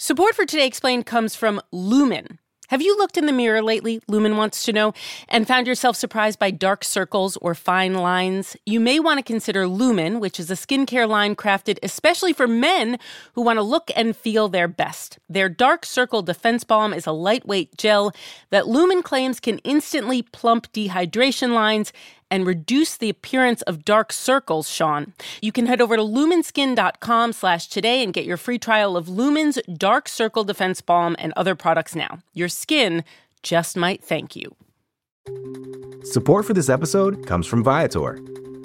Support for Today Explained comes from Lumin. Have you looked in the mirror lately, Lumin wants to know, and found yourself surprised by dark circles or fine lines? You may want to consider Lumin, which is a skincare line crafted especially for men who want to look and feel their best. Their Dark Circle Defense Balm is a lightweight gel that Lumin claims can instantly plump dehydration lines and reduce the appearance of dark circles, Sean. You can head over to luminskin.com slash today and get your free trial of Lumin's Dark Circle Defense Balm and other products now. Your skin just might thank you. Support for this episode comes from Viator.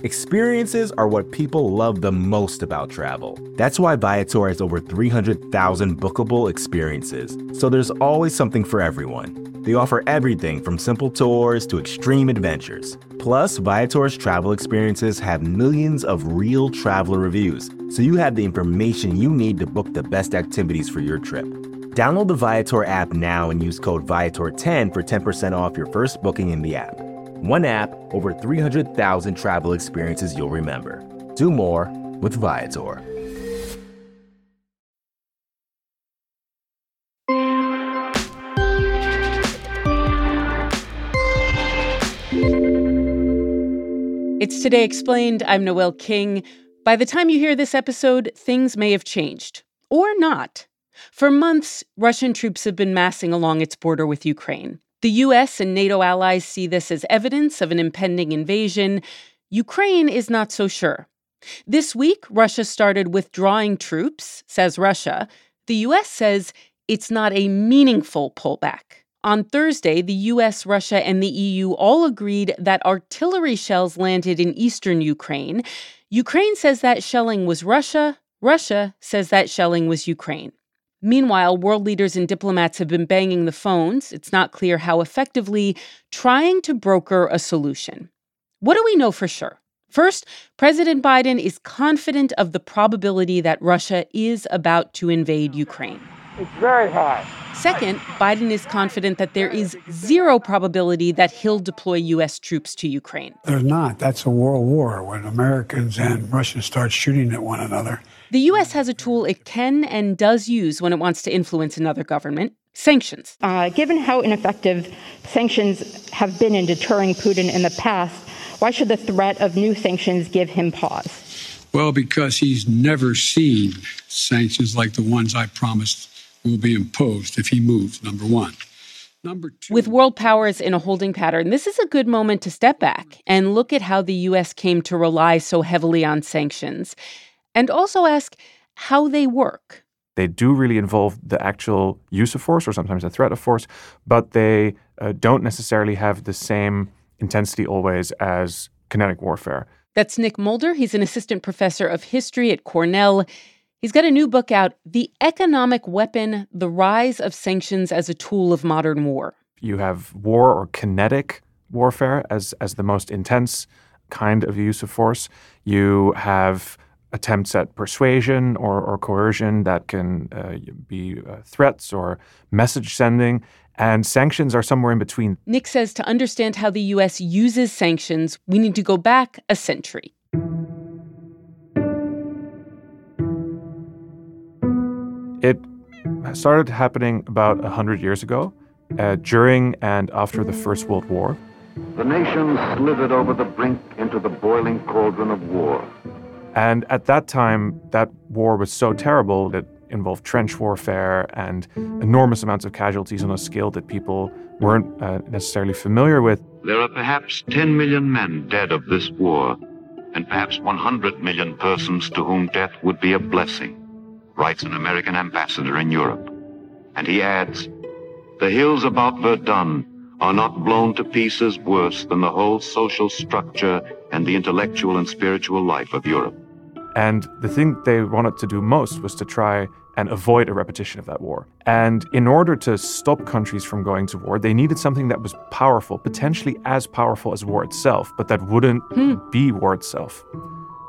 Experiences are what people love the most about travel. That's why Viator has over 300,000 bookable experiences, so there's always something for everyone. They offer everything from simple tours to extreme adventures. Plus, Viator's travel experiences have millions of real traveler reviews, so you have the information you need to book the best activities for your trip. Download the Viator app now and use code Viator10 for 10% off your first booking in the app. One app, over 300,000 travel experiences you'll remember. Do more with Viator. Today Explained. I'm Noel King. By the time you hear this episode, things may have changed. Or not. For months, Russian troops have been massing along its border with Ukraine. The US and NATO allies see this as evidence of an impending invasion. Ukraine is not so sure. This week, Russia started withdrawing troops, says Russia. The US says it's not a meaningful pullback. On Thursday, the US, Russia, and the EU all agreed that artillery shells landed in eastern Ukraine. Ukraine says that shelling was Russia. Russia says that shelling was Ukraine. Meanwhile, world leaders and diplomats have been banging the phones. It's not clear how effectively, trying to broker a solution. What do we know for sure? First, President Biden is confident of the probability that Russia is about to invade Ukraine. It's very high. Second, Biden is confident that there is zero probability that he'll deploy U.S. troops to Ukraine. There's not. That's a world war when Americans and Russians start shooting at one another. The U.S. has a tool it can and does use when it wants to influence another government sanctions. Uh, given how ineffective sanctions have been in deterring Putin in the past, why should the threat of new sanctions give him pause? Well, because he's never seen sanctions like the ones I promised will be imposed if he moves, number one. Number two. With world powers in a holding pattern, this is a good moment to step back and look at how the U.S. came to rely so heavily on sanctions, and also ask how they work. They do really involve the actual use of force or sometimes the threat of force, but they uh, don't necessarily have the same intensity always as kinetic warfare. That's Nick Mulder. He's an assistant professor of history at Cornell. He's got a new book out, The Economic Weapon The Rise of Sanctions as a Tool of Modern War. You have war or kinetic warfare as, as the most intense kind of use of force. You have attempts at persuasion or, or coercion that can uh, be uh, threats or message sending. And sanctions are somewhere in between. Nick says to understand how the U.S. uses sanctions, we need to go back a century. Started happening about 100 years ago, uh, during and after the First World War. The nation slithered over the brink into the boiling cauldron of war. And at that time, that war was so terrible that it involved trench warfare and enormous amounts of casualties on a scale that people weren't uh, necessarily familiar with. There are perhaps 10 million men dead of this war, and perhaps 100 million persons to whom death would be a blessing writes an American ambassador in Europe. And he adds, The hills about Verdun are not blown to pieces worse than the whole social structure and the intellectual and spiritual life of Europe. And the thing they wanted to do most was to try and avoid a repetition of that war. And in order to stop countries from going to war, they needed something that was powerful, potentially as powerful as war itself, but that wouldn't hmm. be war itself.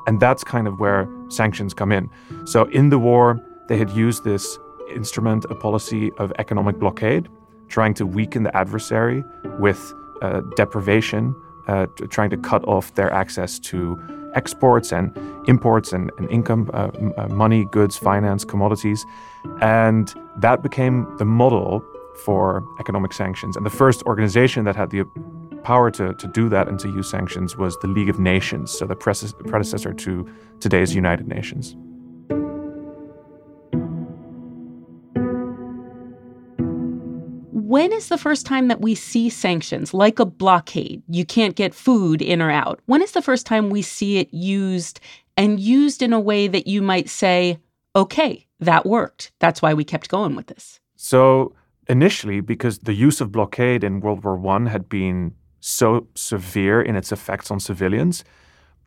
And that's kind of where sanctions come in. So in the war, they had used this instrument, a policy of economic blockade, trying to weaken the adversary with uh, deprivation, uh, trying to cut off their access to exports and imports and, and income, uh, uh, money, goods, finance, commodities. And that became the model for economic sanctions. And the first organization that had the power to, to do that and to use sanctions was the League of Nations, so the predecessor to today's United Nations. When is the first time that we see sanctions, like a blockade? You can't get food in or out. When is the first time we see it used and used in a way that you might say, okay, that worked. That's why we kept going with this? So, initially, because the use of blockade in World War I had been so severe in its effects on civilians,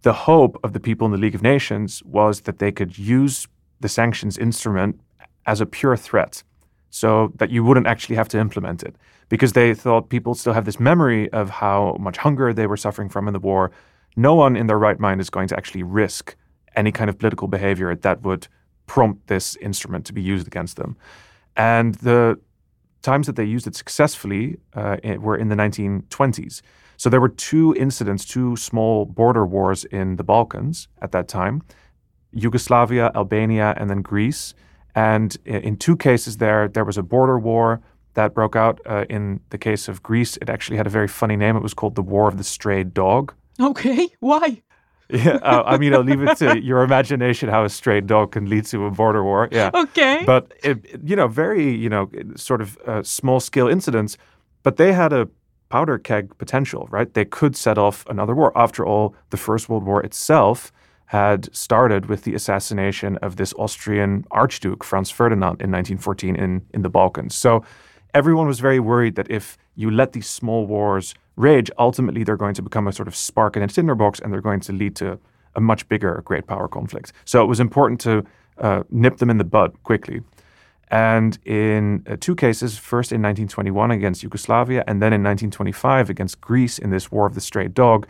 the hope of the people in the League of Nations was that they could use the sanctions instrument as a pure threat so that you wouldn't actually have to implement it because they thought people still have this memory of how much hunger they were suffering from in the war. No one in their right mind is going to actually risk any kind of political behavior that would prompt this instrument to be used against them. And the times that they used it successfully uh, were in the 1920s. So there were two incidents, two small border wars in the Balkans at that time Yugoslavia, Albania, and then Greece. And in two cases there, there was a border war that broke out. Uh, in the case of Greece, it actually had a very funny name. It was called the War of the Strayed Dog. Okay, why? Yeah, uh, I mean, I'll leave it to your imagination how a strayed dog can lead to a border war. Yeah. Okay. But, it, you know, very, you know, sort of uh, small scale incidents, but they had a powder keg potential, right? They could set off another war. After all, the First World War itself had started with the assassination of this Austrian Archduke, Franz Ferdinand, in 1914 in, in the Balkans. So everyone was very worried that if you let these small wars rage, ultimately they're going to become a sort of spark in a tinderbox and they're going to lead to a much bigger great power conflict. So it was important to uh, nip them in the bud quickly. And in uh, two cases, first in 1921 against Yugoslavia and then in 1925 against Greece in this War of the Strayed Dog,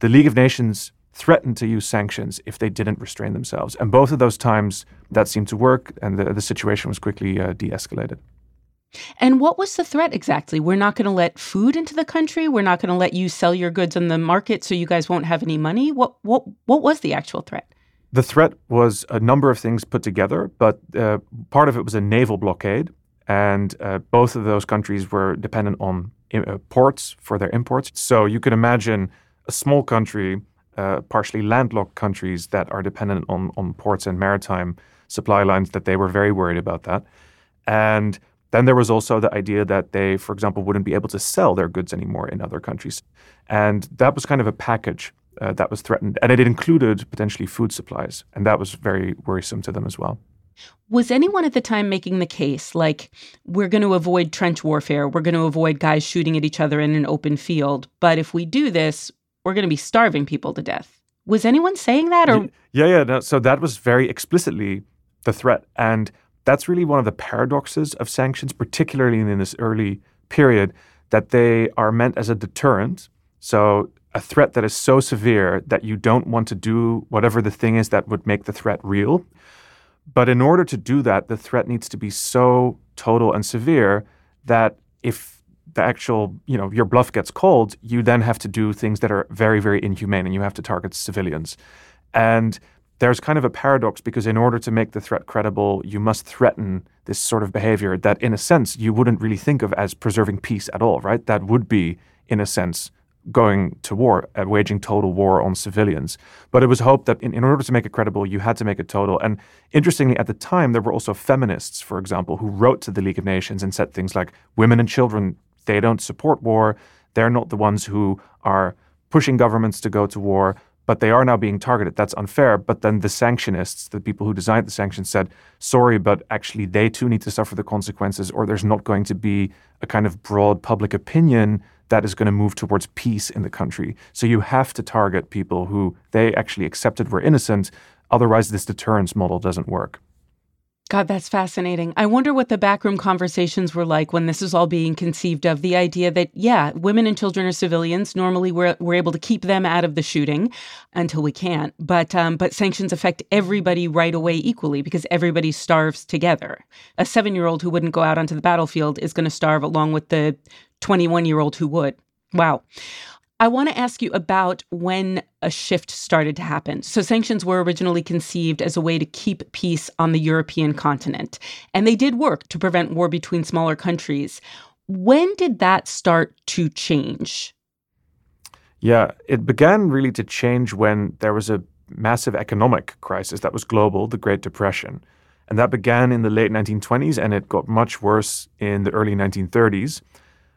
the League of Nations threatened to use sanctions if they didn't restrain themselves. And both of those times that seemed to work, and the, the situation was quickly uh, de escalated. And what was the threat exactly? We're not going to let food into the country. We're not going to let you sell your goods on the market, so you guys won't have any money. What what what was the actual threat? The threat was a number of things put together, but uh, part of it was a naval blockade, and uh, both of those countries were dependent on uh, ports for their imports. So you can imagine a small country uh, partially landlocked countries that are dependent on, on ports and maritime supply lines that they were very worried about that. And then there was also the idea that they, for example, wouldn't be able to sell their goods anymore in other countries. And that was kind of a package uh, that was threatened. And it included potentially food supplies. And that was very worrisome to them as well. Was anyone at the time making the case like, we're going to avoid trench warfare, we're going to avoid guys shooting at each other in an open field, but if we do this, we're going to be starving people to death. Was anyone saying that or Yeah, yeah, no, so that was very explicitly the threat and that's really one of the paradoxes of sanctions particularly in this early period that they are meant as a deterrent. So a threat that is so severe that you don't want to do whatever the thing is that would make the threat real. But in order to do that, the threat needs to be so total and severe that if the actual, you know, your bluff gets called, you then have to do things that are very, very inhumane and you have to target civilians. And there's kind of a paradox because in order to make the threat credible, you must threaten this sort of behavior that, in a sense, you wouldn't really think of as preserving peace at all, right? That would be, in a sense, going to war, uh, waging total war on civilians. But it was hoped that in, in order to make it credible, you had to make it total. And interestingly, at the time, there were also feminists, for example, who wrote to the League of Nations and said things like women and children they don't support war. They're not the ones who are pushing governments to go to war, but they are now being targeted. That's unfair. But then the sanctionists, the people who designed the sanctions, said, sorry, but actually they too need to suffer the consequences, or there's not going to be a kind of broad public opinion that is going to move towards peace in the country. So you have to target people who they actually accepted were innocent. Otherwise, this deterrence model doesn't work. God, that's fascinating. I wonder what the backroom conversations were like when this is all being conceived of. The idea that, yeah, women and children are civilians. Normally, we're, we're able to keep them out of the shooting until we can't. But um, but sanctions affect everybody right away equally because everybody starves together. A seven year old who wouldn't go out onto the battlefield is going to starve along with the 21 year old who would. Wow. I want to ask you about when a shift started to happen. So, sanctions were originally conceived as a way to keep peace on the European continent, and they did work to prevent war between smaller countries. When did that start to change? Yeah, it began really to change when there was a massive economic crisis that was global, the Great Depression. And that began in the late 1920s and it got much worse in the early 1930s.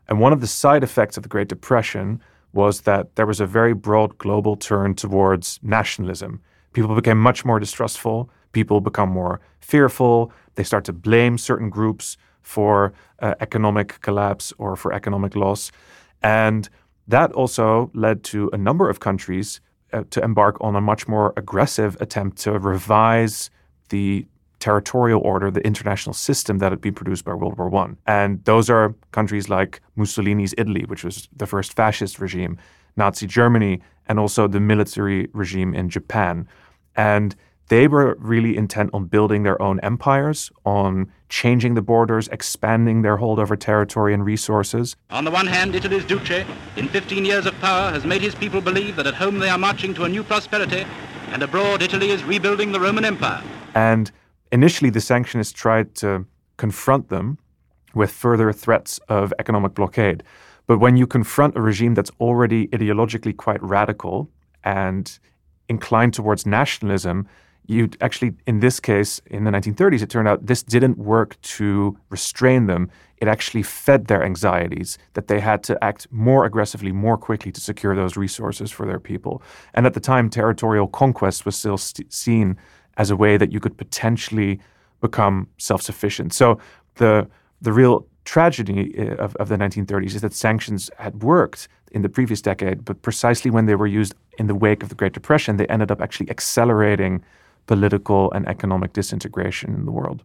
And one of the side effects of the Great Depression was that there was a very broad global turn towards nationalism. People became much more distrustful, people become more fearful, they start to blame certain groups for uh, economic collapse or for economic loss. And that also led to a number of countries uh, to embark on a much more aggressive attempt to revise the territorial order, the international system that had been produced by World War I. And those are countries like Mussolini's Italy, which was the first fascist regime, Nazi Germany, and also the military regime in Japan. And they were really intent on building their own empires, on changing the borders, expanding their hold over territory and resources. On the one hand, Italy's Duce, in 15 years of power, has made his people believe that at home they are marching to a new prosperity, and abroad Italy is rebuilding the Roman Empire. And initially, the sanctionists tried to confront them with further threats of economic blockade. But when you confront a regime that's already ideologically quite radical and inclined towards nationalism, you actually, in this case, in the 1930s, it turned out this didn't work to restrain them. It actually fed their anxieties that they had to act more aggressively, more quickly to secure those resources for their people. And at the time, territorial conquest was still st- seen as a way that you could potentially become self-sufficient. So the the real tragedy eh, of, of the 1930s is that sanctions had worked in the previous decade, but precisely when they were used in the wake of the Great Depression, they ended up actually accelerating political and economic disintegration in the world.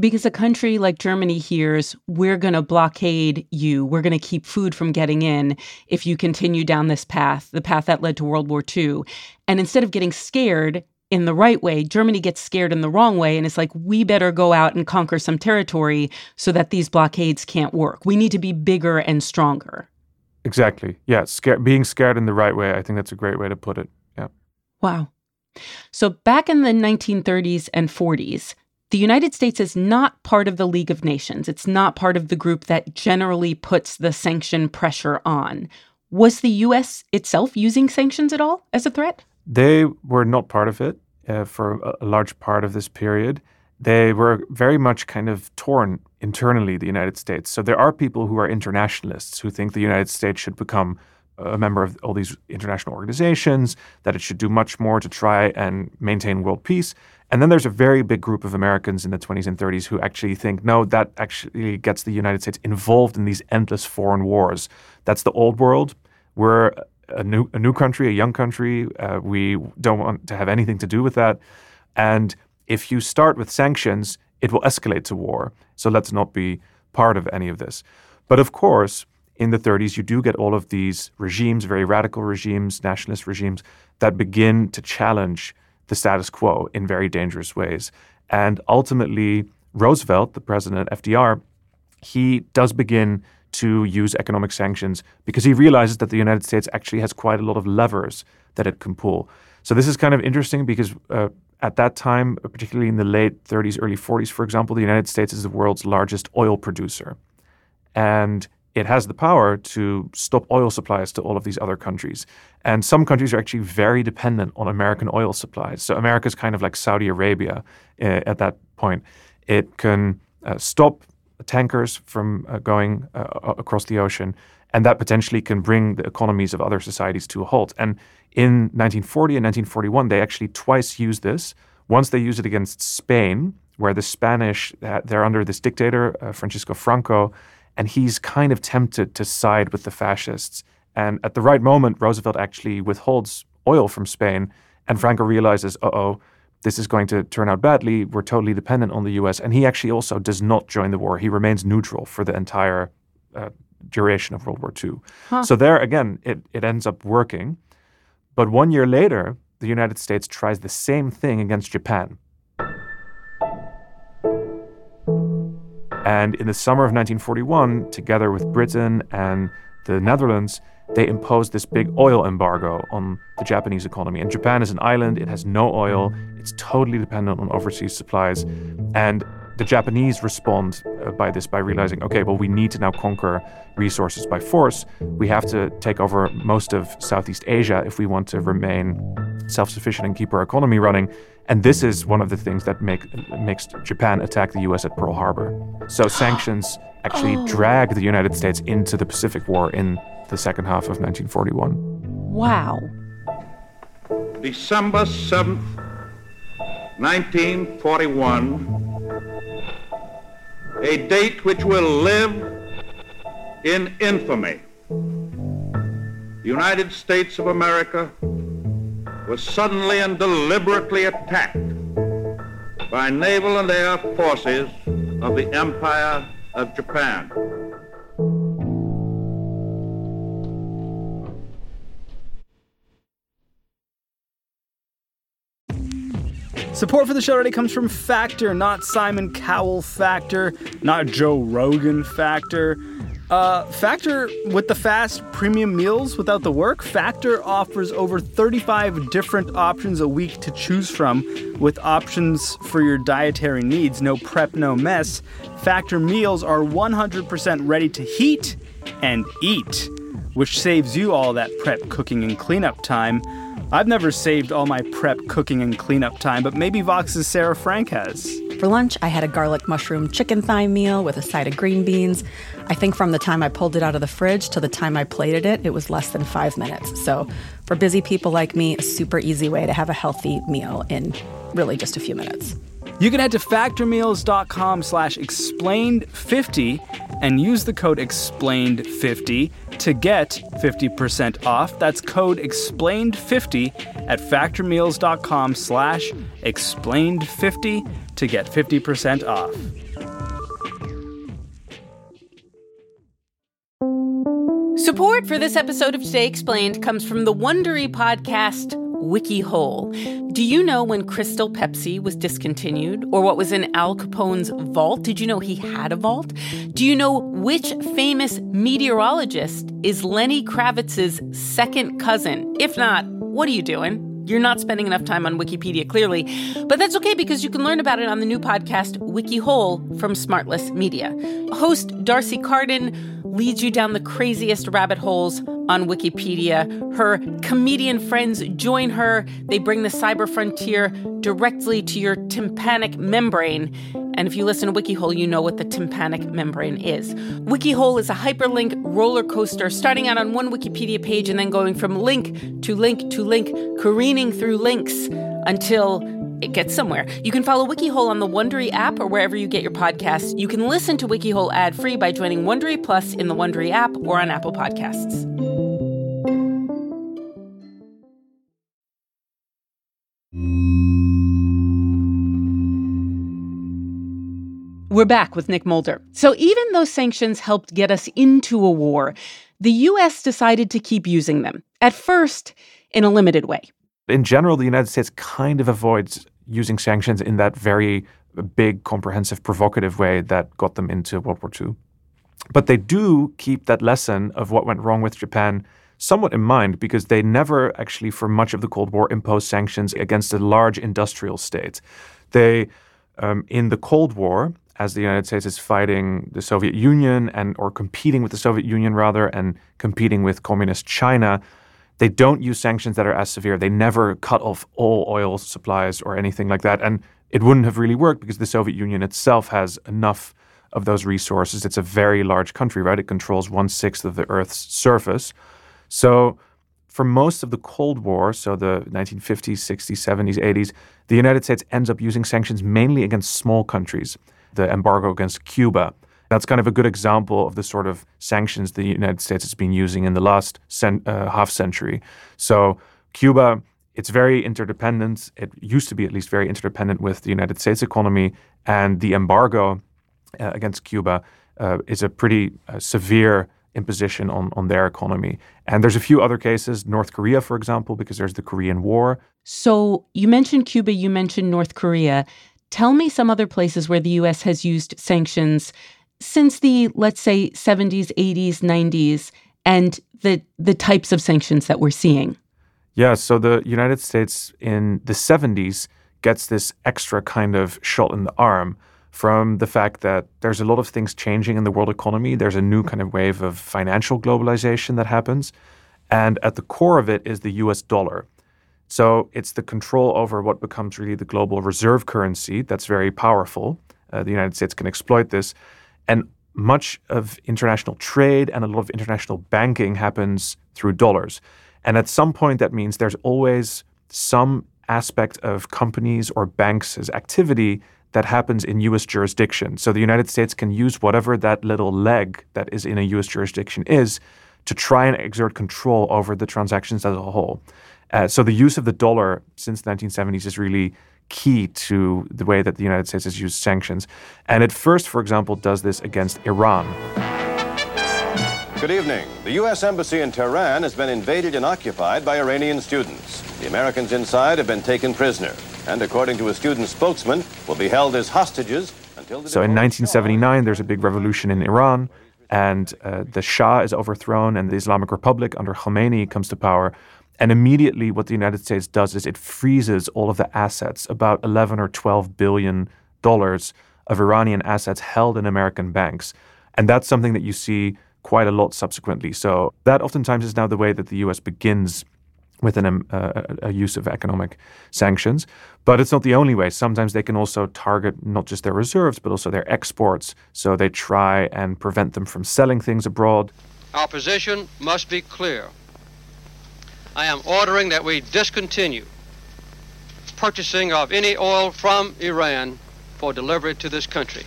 Because a country like Germany hears, we're going to blockade you, we're going to keep food from getting in if you continue down this path, the path that led to World War II. And instead of getting scared in the right way, Germany gets scared in the wrong way. And it's like, we better go out and conquer some territory so that these blockades can't work. We need to be bigger and stronger. Exactly. Yeah. Scared, being scared in the right way. I think that's a great way to put it. Yeah. Wow. So, back in the 1930s and 40s, the United States is not part of the League of Nations. It's not part of the group that generally puts the sanction pressure on. Was the US itself using sanctions at all as a threat? They were not part of it uh, for a large part of this period. They were very much kind of torn internally, the United States. So there are people who are internationalists who think the United States should become a member of all these international organizations, that it should do much more to try and maintain world peace. And then there's a very big group of Americans in the 20s and 30s who actually think, no, that actually gets the United States involved in these endless foreign wars. That's the old world. We're a new, a new country, a young country. Uh, we don't want to have anything to do with that. And if you start with sanctions, it will escalate to war. So let's not be part of any of this. But of course, in the 30s, you do get all of these regimes, very radical regimes, nationalist regimes, that begin to challenge the status quo in very dangerous ways. And ultimately, Roosevelt, the president, FDR, he does begin to use economic sanctions because he realizes that the United States actually has quite a lot of levers that it can pull. So this is kind of interesting because uh, at that time, particularly in the late 30s, early 40s, for example, the United States is the world's largest oil producer. And it has the power to stop oil supplies to all of these other countries. And some countries are actually very dependent on American oil supplies. So America is kind of like Saudi Arabia uh, at that point. It can uh, stop tankers from uh, going uh, across the ocean, and that potentially can bring the economies of other societies to a halt. And in 1940 and 1941, they actually twice used this. Once they used it against Spain, where the Spanish, uh, they're under this dictator, uh, Francisco Franco, and he's kind of tempted to side with the fascists. And at the right moment, Roosevelt actually withholds oil from Spain, and Franco realizes, uh oh, this is going to turn out badly. We're totally dependent on the US. And he actually also does not join the war. He remains neutral for the entire uh, duration of World War II. Huh. So, there again, it, it ends up working. But one year later, the United States tries the same thing against Japan. And in the summer of 1941, together with Britain and the Netherlands, they imposed this big oil embargo on the Japanese economy. And Japan is an island, it has no oil, it's totally dependent on overseas supplies. And the Japanese respond uh, by this by realizing, okay, well, we need to now conquer resources by force. We have to take over most of Southeast Asia if we want to remain self sufficient and keep our economy running. And this is one of the things that make, makes Japan attack the US at Pearl Harbor. So sanctions actually oh. drag the United States into the Pacific War in the second half of 1941. Wow. December 7th, 1941, a date which will live in infamy. The United States of America was suddenly and deliberately attacked by naval and air forces of the Empire of Japan. Support for the show today comes from Factor, not Simon Cowell Factor, not Joe Rogan Factor. Uh, Factor with the fast premium meals without the work. Factor offers over 35 different options a week to choose from, with options for your dietary needs. No prep, no mess. Factor meals are 100% ready to heat and eat, which saves you all that prep, cooking, and cleanup time. I've never saved all my prep, cooking, and cleanup time, but maybe Vox's Sarah Frank has. For lunch, I had a garlic mushroom chicken thigh meal with a side of green beans. I think from the time I pulled it out of the fridge to the time I plated it, it was less than five minutes. So, for busy people like me, a super easy way to have a healthy meal in really just a few minutes. You can head to factormeals.com slash explained50 and use the code explained50 to get 50% off. That's code explained50 at factormeals.com slash explained50 to get 50% off. Support for this episode of Today Explained comes from the Wondery podcast WikiHole. Do you know when Crystal Pepsi was discontinued or what was in Al Capone's vault? Did you know he had a vault? Do you know which famous meteorologist is Lenny Kravitz's second cousin? If not, what are you doing? You're not spending enough time on Wikipedia, clearly. But that's okay because you can learn about it on the new podcast, Wiki Hole, from Smartless Media. Host D'Arcy Carden leads you down the craziest rabbit holes on Wikipedia. Her comedian friends join her. They bring the cyber frontier directly to your tympanic membrane. And if you listen to WikiHole, you know what the tympanic membrane is. WikiHole is a hyperlink roller coaster starting out on one Wikipedia page and then going from link to link to link, careening through links until it gets somewhere. You can follow WikiHole on the Wondery app or wherever you get your podcasts. You can listen to WikiHole ad-free by joining Wondery Plus in the Wondery app or on Apple Podcasts. We're back with Nick Mulder. So, even though sanctions helped get us into a war, the U.S. decided to keep using them, at first in a limited way. In general, the United States kind of avoids using sanctions in that very big, comprehensive, provocative way that got them into World War II. But they do keep that lesson of what went wrong with Japan somewhat in mind because they never actually, for much of the Cold War, imposed sanctions against a large industrial state. They, um, in the Cold War, as the United States is fighting the Soviet Union and or competing with the Soviet Union rather and competing with communist China, they don't use sanctions that are as severe. They never cut off all oil supplies or anything like that. And it wouldn't have really worked because the Soviet Union itself has enough of those resources. It's a very large country, right? It controls one sixth of the Earth's surface. So, for most of the Cold War, so the 1950s, 60s, 70s, 80s, the United States ends up using sanctions mainly against small countries. The embargo against Cuba, that's kind of a good example of the sort of sanctions the United States has been using in the last cent- uh, half century. So, Cuba, it's very interdependent. It used to be at least very interdependent with the United States economy, and the embargo uh, against Cuba uh, is a pretty uh, severe imposition on, on their economy. And there's a few other cases, North Korea, for example, because there's the Korean War. So you mentioned Cuba, you mentioned North Korea. Tell me some other places where the U.S. has used sanctions since the, let's say, 70s, 80s, 90s, and the the types of sanctions that we're seeing. Yeah, so the United States in the 70s gets this extra kind of shot in the arm from the fact that there's a lot of things changing in the world economy. There's a new kind of wave of financial globalization that happens. And at the core of it is the US dollar. So it's the control over what becomes really the global reserve currency that's very powerful. Uh, the United States can exploit this. And much of international trade and a lot of international banking happens through dollars. And at some point, that means there's always some aspect of companies or banks' activity that happens in US jurisdiction. So the United States can use whatever that little leg that is in a US jurisdiction is to try and exert control over the transactions as a whole. Uh, so the use of the dollar since the 1970s is really key to the way that the United States has used sanctions. And it first, for example, does this against Iran. Good evening. The U.S. Embassy in Tehran has been invaded and occupied by Iranian students. The Americans inside have been taken prisoner, and according to a student spokesman, will be held as hostages until the. So in 1979, there's a big revolution in Iran, and uh, the Shah is overthrown, and the Islamic Republic under Khomeini comes to power. And immediately, what the United States does is it freezes all of the assets, about 11 or 12 billion dollars of Iranian assets held in American banks. And that's something that you see quite a lot subsequently. So that oftentimes is now the way that the U.S. begins with an, um, uh, a use of economic sanctions. But it's not the only way. Sometimes they can also target not just their reserves, but also their exports. So they try and prevent them from selling things abroad. Our position must be clear. I am ordering that we discontinue purchasing of any oil from Iran for delivery to this country.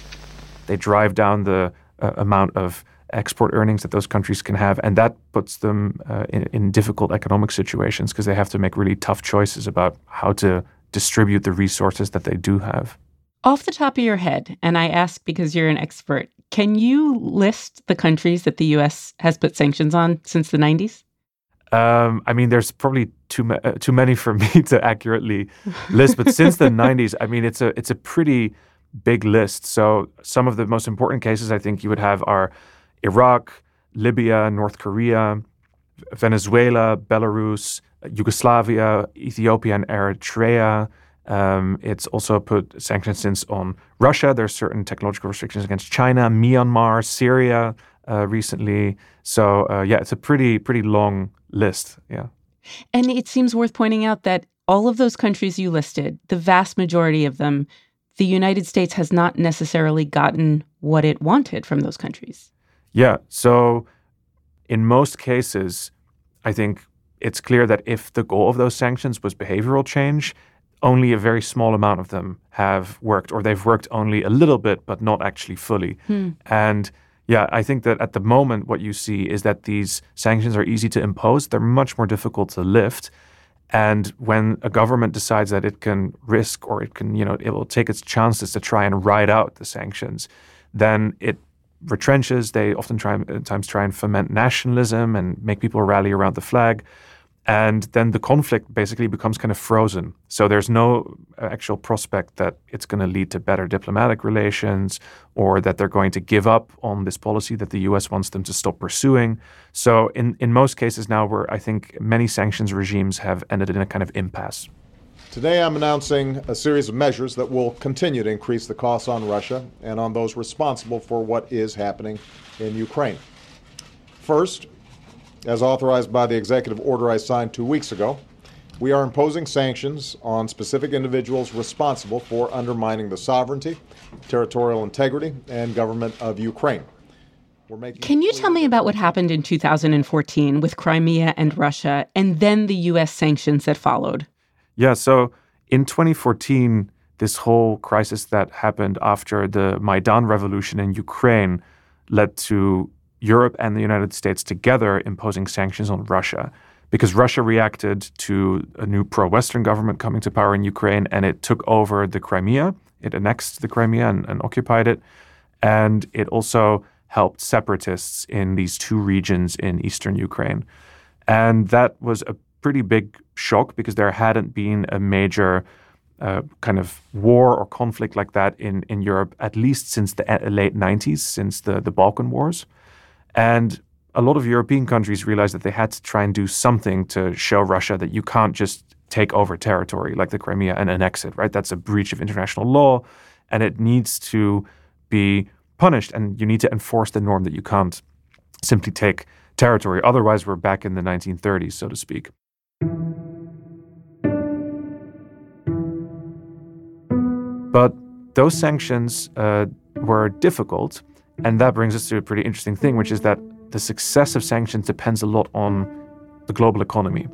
They drive down the uh, amount of export earnings that those countries can have, and that puts them uh, in, in difficult economic situations because they have to make really tough choices about how to distribute the resources that they do have. Off the top of your head, and I ask because you're an expert, can you list the countries that the U.S. has put sanctions on since the 90s? Um, I mean, there's probably too ma- uh, too many for me to accurately list, but since the 90s, I mean, it's a it's a pretty big list. So some of the most important cases I think you would have are Iraq, Libya, North Korea, Venezuela, Belarus, Yugoslavia, Ethiopia, and Eritrea. Um, it's also put sanctions since on Russia. There's certain technological restrictions against China, Myanmar, Syria uh, recently. So uh, yeah, it's a pretty pretty long list. Yeah. And it seems worth pointing out that all of those countries you listed, the vast majority of them, the United States has not necessarily gotten what it wanted from those countries. Yeah. So in most cases, I think it's clear that if the goal of those sanctions was behavioral change, only a very small amount of them have worked, or they've worked only a little bit, but not actually fully. Hmm. And yeah, I think that at the moment, what you see is that these sanctions are easy to impose, they're much more difficult to lift. And when a government decides that it can risk or it can, you know, it will take its chances to try and ride out the sanctions, then it retrenches. They often try at times try and foment nationalism and make people rally around the flag. And then the conflict basically becomes kind of frozen. So there's no uh, actual prospect that it's going to lead to better diplomatic relations or that they're going to give up on this policy that the US wants them to stop pursuing. So in, in most cases now where I think many sanctions regimes have ended in a kind of impasse. Today, I'm announcing a series of measures that will continue to increase the costs on Russia and on those responsible for what is happening in Ukraine. First, as authorized by the executive order I signed two weeks ago, we are imposing sanctions on specific individuals responsible for undermining the sovereignty, territorial integrity, and government of Ukraine. Can you tell me about what happened in 2014 with Crimea and Russia, and then the U.S. sanctions that followed? Yeah, so in 2014, this whole crisis that happened after the Maidan revolution in Ukraine led to Europe and the United States together imposing sanctions on Russia because Russia reacted to a new pro Western government coming to power in Ukraine and it took over the Crimea. It annexed the Crimea and, and occupied it. And it also helped separatists in these two regions in eastern Ukraine. And that was a pretty big shock because there hadn't been a major uh, kind of war or conflict like that in, in Europe, at least since the late 90s, since the, the Balkan Wars. And a lot of European countries realized that they had to try and do something to show Russia that you can't just take over territory like the Crimea and annex it, right? That's a breach of international law and it needs to be punished and you need to enforce the norm that you can't simply take territory. Otherwise, we're back in the 1930s, so to speak. But those sanctions uh, were difficult. And that brings us to a pretty interesting thing, which is that the success of sanctions depends a lot on the global economy.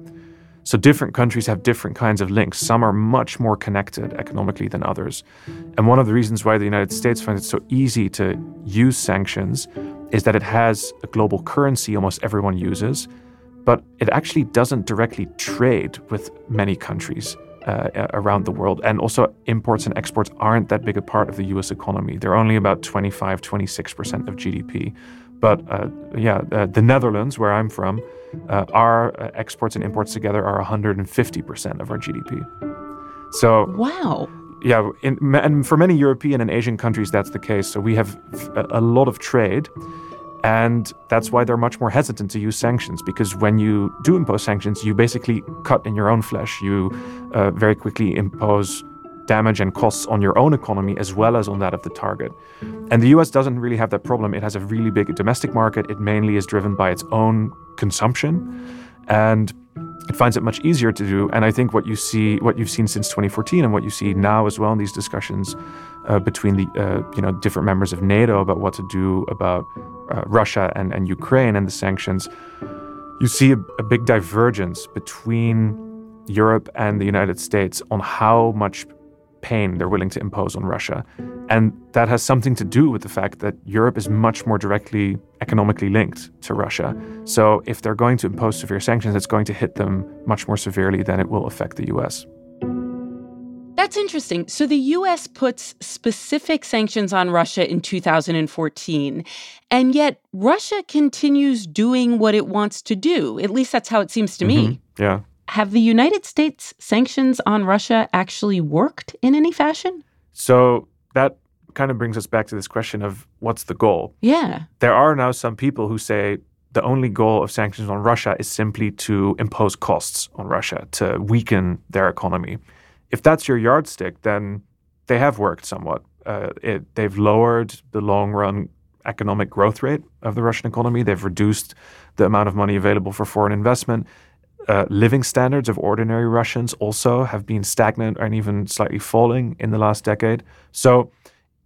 So different countries have different kinds of links. Some are much more connected economically than others. And one of the reasons why the United States finds it so easy to use sanctions is that it has a global currency almost everyone uses, but it actually doesn't directly trade with many countries. Uh, around the world. And also, imports and exports aren't that big a part of the US economy. They're only about 25, 26% of GDP. But uh, yeah, uh, the Netherlands, where I'm from, uh, our uh, exports and imports together are 150% of our GDP. So wow. Yeah, in, and for many European and Asian countries, that's the case. So we have a lot of trade, and that's why they're much more hesitant to use sanctions because when you do impose sanctions, you basically cut in your own flesh. You uh, very quickly impose damage and costs on your own economy as well as on that of the target. And the US doesn't really have that problem. It has a really big domestic market. It mainly is driven by its own consumption. And it finds it much easier to do. And I think what you see, what you've seen since 2014, and what you see now as well in these discussions uh, between the uh, you know different members of NATO about what to do about uh, Russia and, and Ukraine and the sanctions, you see a, a big divergence between Europe and the United States on how much pain they're willing to impose on Russia. And that has something to do with the fact that Europe is much more directly economically linked to Russia. So if they're going to impose severe sanctions, it's going to hit them much more severely than it will affect the US. That's interesting. So the US puts specific sanctions on Russia in 2014, and yet Russia continues doing what it wants to do. At least that's how it seems to mm-hmm. me. Yeah have the United States sanctions on Russia actually worked in any fashion? So that kind of brings us back to this question of what's the goal? Yeah. There are now some people who say the only goal of sanctions on Russia is simply to impose costs on Russia, to weaken their economy. If that's your yardstick, then they have worked somewhat. Uh, it, they've lowered the long run economic growth rate of the Russian economy. They've reduced the amount of money available for foreign investment. Uh, living standards of ordinary Russians also have been stagnant and even slightly falling in the last decade. So,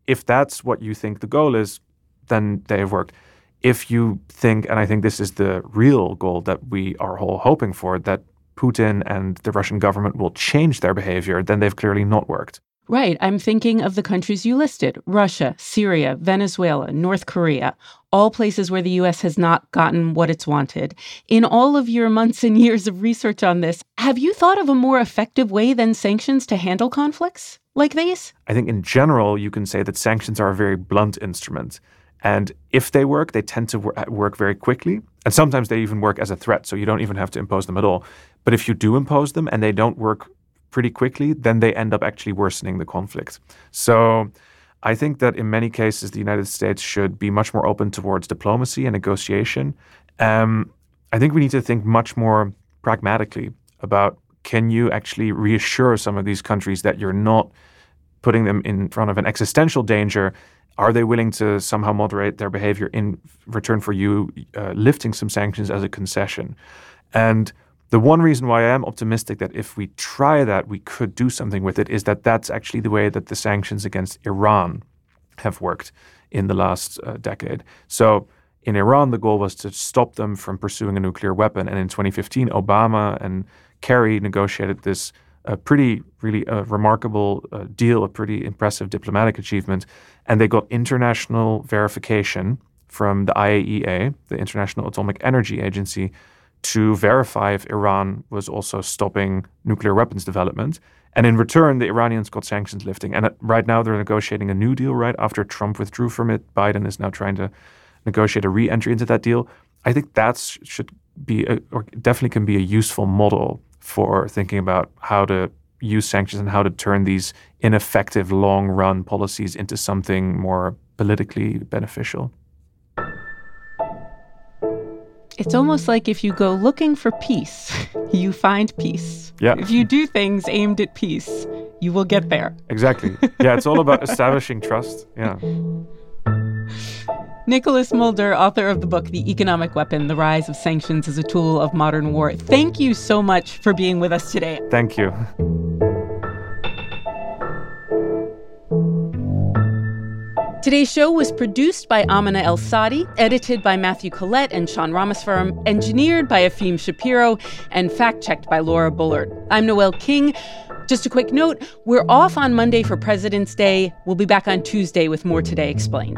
if that's what you think the goal is, then they have worked. If you think, and I think this is the real goal that we are all hoping for, that Putin and the Russian government will change their behavior, then they've clearly not worked. Right. I'm thinking of the countries you listed Russia, Syria, Venezuela, North Korea, all places where the U.S. has not gotten what it's wanted. In all of your months and years of research on this, have you thought of a more effective way than sanctions to handle conflicts like these? I think in general, you can say that sanctions are a very blunt instrument. And if they work, they tend to work very quickly. And sometimes they even work as a threat, so you don't even have to impose them at all. But if you do impose them and they don't work pretty quickly, then they end up actually worsening the conflict. So I think that in many cases, the United States should be much more open towards diplomacy and negotiation. Um, I think we need to think much more pragmatically about can you actually reassure some of these countries that you're not putting them in front of an existential danger? Are they willing to somehow moderate their behavior in return for you uh, lifting some sanctions as a concession? And the one reason why I am optimistic that if we try that, we could do something with it is that that's actually the way that the sanctions against Iran have worked in the last uh, decade. So in Iran, the goal was to stop them from pursuing a nuclear weapon. And in 2015, Obama and Kerry negotiated this uh, pretty, really uh, remarkable uh, deal, a pretty impressive diplomatic achievement. And they got international verification from the IAEA, the International Atomic Energy Agency, to verify if Iran was also stopping nuclear weapons development. And in return, the Iranians got sanctions lifting. And right now, they're negotiating a new deal, right? After Trump withdrew from it, Biden is now trying to negotiate a re entry into that deal. I think that should be, a, or definitely can be a useful model for thinking about how to use sanctions and how to turn these ineffective long run policies into something more politically beneficial. It's almost like if you go looking for peace, you find peace. Yeah. If you do things aimed at peace, you will get there. Exactly. Yeah, it's all about establishing trust. Yeah. Nicholas Mulder, author of the book The Economic Weapon The Rise of Sanctions as a Tool of Modern War. Thank you so much for being with us today. Thank you. Today's show was produced by Amina El Sadi, edited by Matthew Collette and Sean Rameswaram, engineered by Efim Shapiro, and fact checked by Laura Bullard. I'm Noel King. Just a quick note we're off on Monday for President's Day. We'll be back on Tuesday with more Today Explained.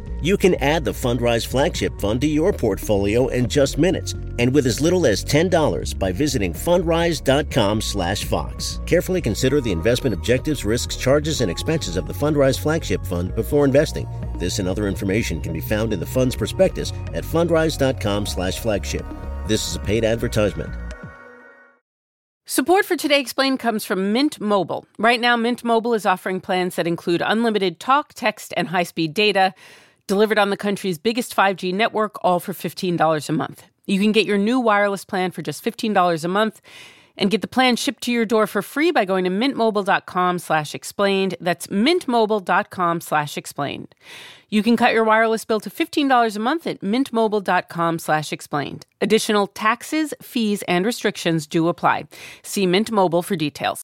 You can add the Fundrise Flagship Fund to your portfolio in just minutes and with as little as $10 by visiting fundrise.com/vox. Carefully consider the investment objectives, risks, charges and expenses of the Fundrise Flagship Fund before investing. This and other information can be found in the fund's prospectus at fundrise.com/flagship. This is a paid advertisement. Support for Today Explained comes from Mint Mobile. Right now, Mint Mobile is offering plans that include unlimited talk, text, and high speed data delivered on the country's biggest 5G network, all for $15 a month. You can get your new wireless plan for just $15 a month and get the plan shipped to your door for free by going to mintmobile.com slash explained. That's mintmobile.com slash explained. You can cut your wireless bill to $15 a month at mintmobile.com slash explained. Additional taxes, fees, and restrictions do apply. See Mint Mobile for details.